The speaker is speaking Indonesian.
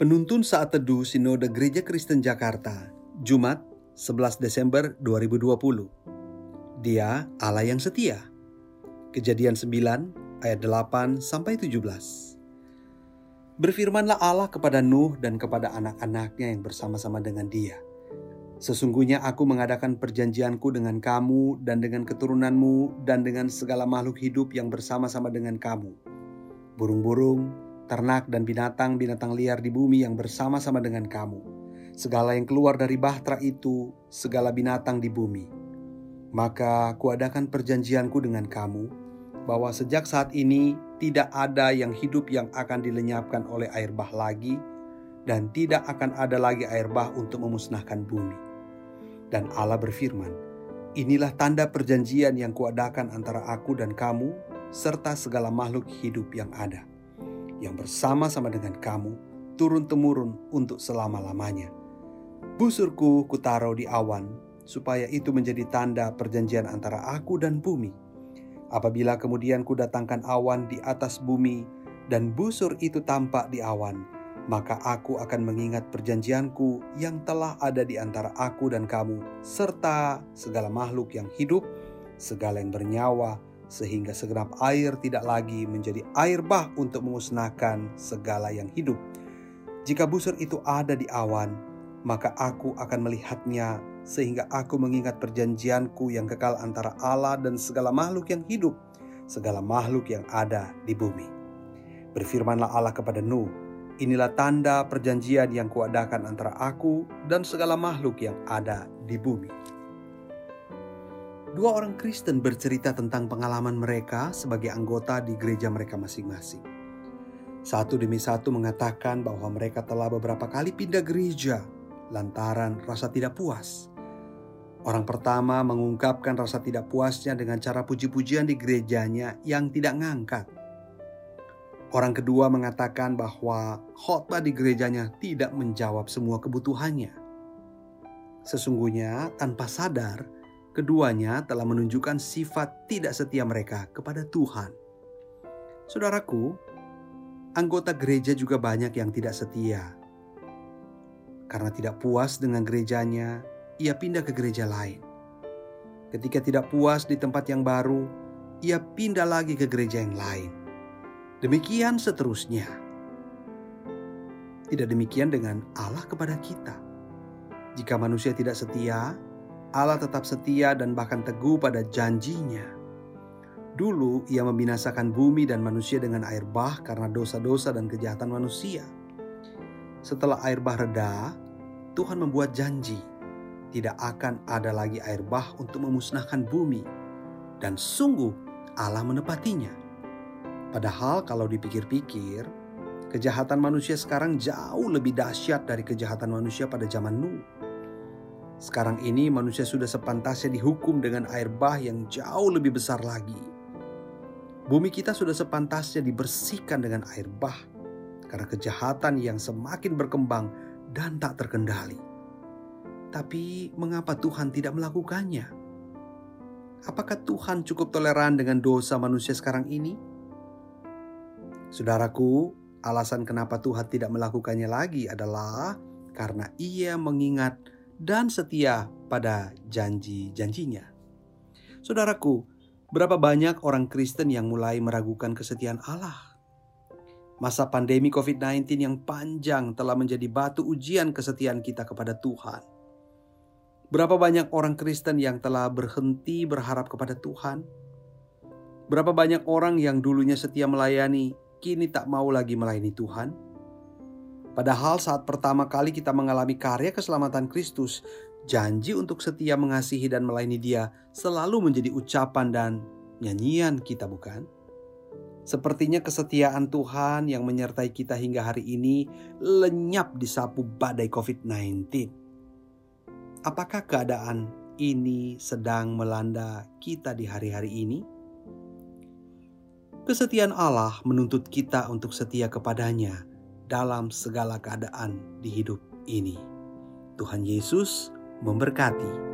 Penuntun Saat Teduh Sinode Gereja Kristen Jakarta, Jumat 11 Desember 2020. Dia Allah yang setia. Kejadian 9 ayat 8 sampai 17. Berfirmanlah Allah kepada Nuh dan kepada anak-anaknya yang bersama-sama dengan dia. Sesungguhnya aku mengadakan perjanjianku dengan kamu dan dengan keturunanmu dan dengan segala makhluk hidup yang bersama-sama dengan kamu. Burung-burung, ternak dan binatang-binatang liar di bumi yang bersama-sama dengan kamu, segala yang keluar dari bahtera itu, segala binatang di bumi. Maka kuadakan perjanjianku dengan kamu, bahwa sejak saat ini tidak ada yang hidup yang akan dilenyapkan oleh air bah lagi, dan tidak akan ada lagi air bah untuk memusnahkan bumi. Dan Allah berfirman, Inilah tanda perjanjian yang kuadakan antara aku dan kamu, serta segala makhluk hidup yang ada yang bersama-sama dengan kamu turun-temurun untuk selama-lamanya. Busurku kutaruh di awan, supaya itu menjadi tanda perjanjian antara aku dan bumi. Apabila kemudian kudatangkan awan di atas bumi, dan busur itu tampak di awan, maka aku akan mengingat perjanjianku yang telah ada di antara aku dan kamu, serta segala makhluk yang hidup, segala yang bernyawa, sehingga segenap air tidak lagi menjadi air bah untuk memusnahkan segala yang hidup. Jika busur itu ada di awan, maka aku akan melihatnya sehingga aku mengingat perjanjianku yang kekal antara Allah dan segala makhluk yang hidup, segala makhluk yang ada di bumi. Berfirmanlah Allah kepada Nuh, inilah tanda perjanjian yang kuadakan antara aku dan segala makhluk yang ada di bumi. Dua orang Kristen bercerita tentang pengalaman mereka sebagai anggota di gereja mereka masing-masing. Satu demi satu mengatakan bahwa mereka telah beberapa kali pindah gereja lantaran rasa tidak puas. Orang pertama mengungkapkan rasa tidak puasnya dengan cara puji-pujian di gerejanya yang tidak ngangkat. Orang kedua mengatakan bahwa khotbah di gerejanya tidak menjawab semua kebutuhannya. Sesungguhnya tanpa sadar, Keduanya telah menunjukkan sifat tidak setia mereka kepada Tuhan. Saudaraku, anggota gereja juga banyak yang tidak setia. Karena tidak puas dengan gerejanya, ia pindah ke gereja lain. Ketika tidak puas di tempat yang baru, ia pindah lagi ke gereja yang lain. Demikian seterusnya. Tidak demikian dengan Allah kepada kita. Jika manusia tidak setia, Allah tetap setia dan bahkan teguh pada janjinya. Dulu ia membinasakan bumi dan manusia dengan air bah karena dosa-dosa dan kejahatan manusia. Setelah air bah reda, Tuhan membuat janji tidak akan ada lagi air bah untuk memusnahkan bumi. Dan sungguh Allah menepatinya. Padahal kalau dipikir-pikir, kejahatan manusia sekarang jauh lebih dahsyat dari kejahatan manusia pada zaman Nuh. Sekarang ini manusia sudah sepantasnya dihukum dengan air bah yang jauh lebih besar lagi. Bumi kita sudah sepantasnya dibersihkan dengan air bah karena kejahatan yang semakin berkembang dan tak terkendali. Tapi mengapa Tuhan tidak melakukannya? Apakah Tuhan cukup toleran dengan dosa manusia sekarang ini? Saudaraku, alasan kenapa Tuhan tidak melakukannya lagi adalah karena Ia mengingat dan setia pada janji-janjinya. Saudaraku, berapa banyak orang Kristen yang mulai meragukan kesetiaan Allah? Masa pandemi COVID-19 yang panjang telah menjadi batu ujian kesetiaan kita kepada Tuhan. Berapa banyak orang Kristen yang telah berhenti berharap kepada Tuhan? Berapa banyak orang yang dulunya setia melayani, kini tak mau lagi melayani Tuhan? Padahal saat pertama kali kita mengalami karya keselamatan Kristus, janji untuk setia mengasihi dan melayani Dia selalu menjadi ucapan dan nyanyian kita, bukan? Sepertinya kesetiaan Tuhan yang menyertai kita hingga hari ini lenyap di sapu badai COVID-19. Apakah keadaan ini sedang melanda kita di hari-hari ini? Kesetiaan Allah menuntut kita untuk setia kepadanya dalam segala keadaan di hidup ini. Tuhan Yesus memberkati.